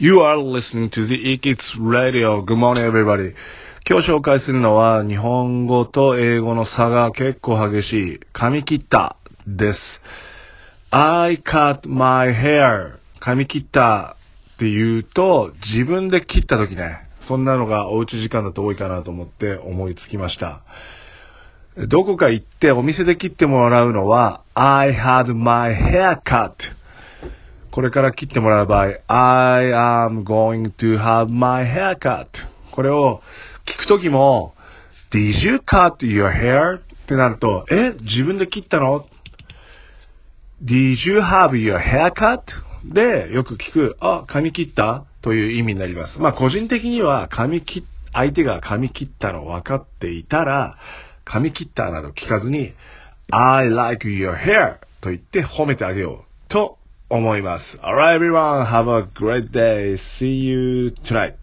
You are listening to the Ikits Radio. Good morning, everybody. 今日紹介するのは日本語と英語の差が結構激しい髪切ったです。I cut my hair 髪切ったって言うと自分で切った時ね、そんなのがおうち時間だと多いかなと思って思いつきました。どこか行ってお店で切ってもらうのは I had my hair cut これから切ってもらう場合、I am going to have my haircut. これを聞くときも、Did you cut your hair? ってなると、え自分で切ったの ?Did you have your haircut? で、よく聞く、あ、髪切った？という意味になります。まあ、個人的には、髪切、相手が髪切ったの分かっていたら、髪切ったなど聞かずに、I like your hair と言って褒めてあげようと思います。Alright everyone, have a great day. See you tonight.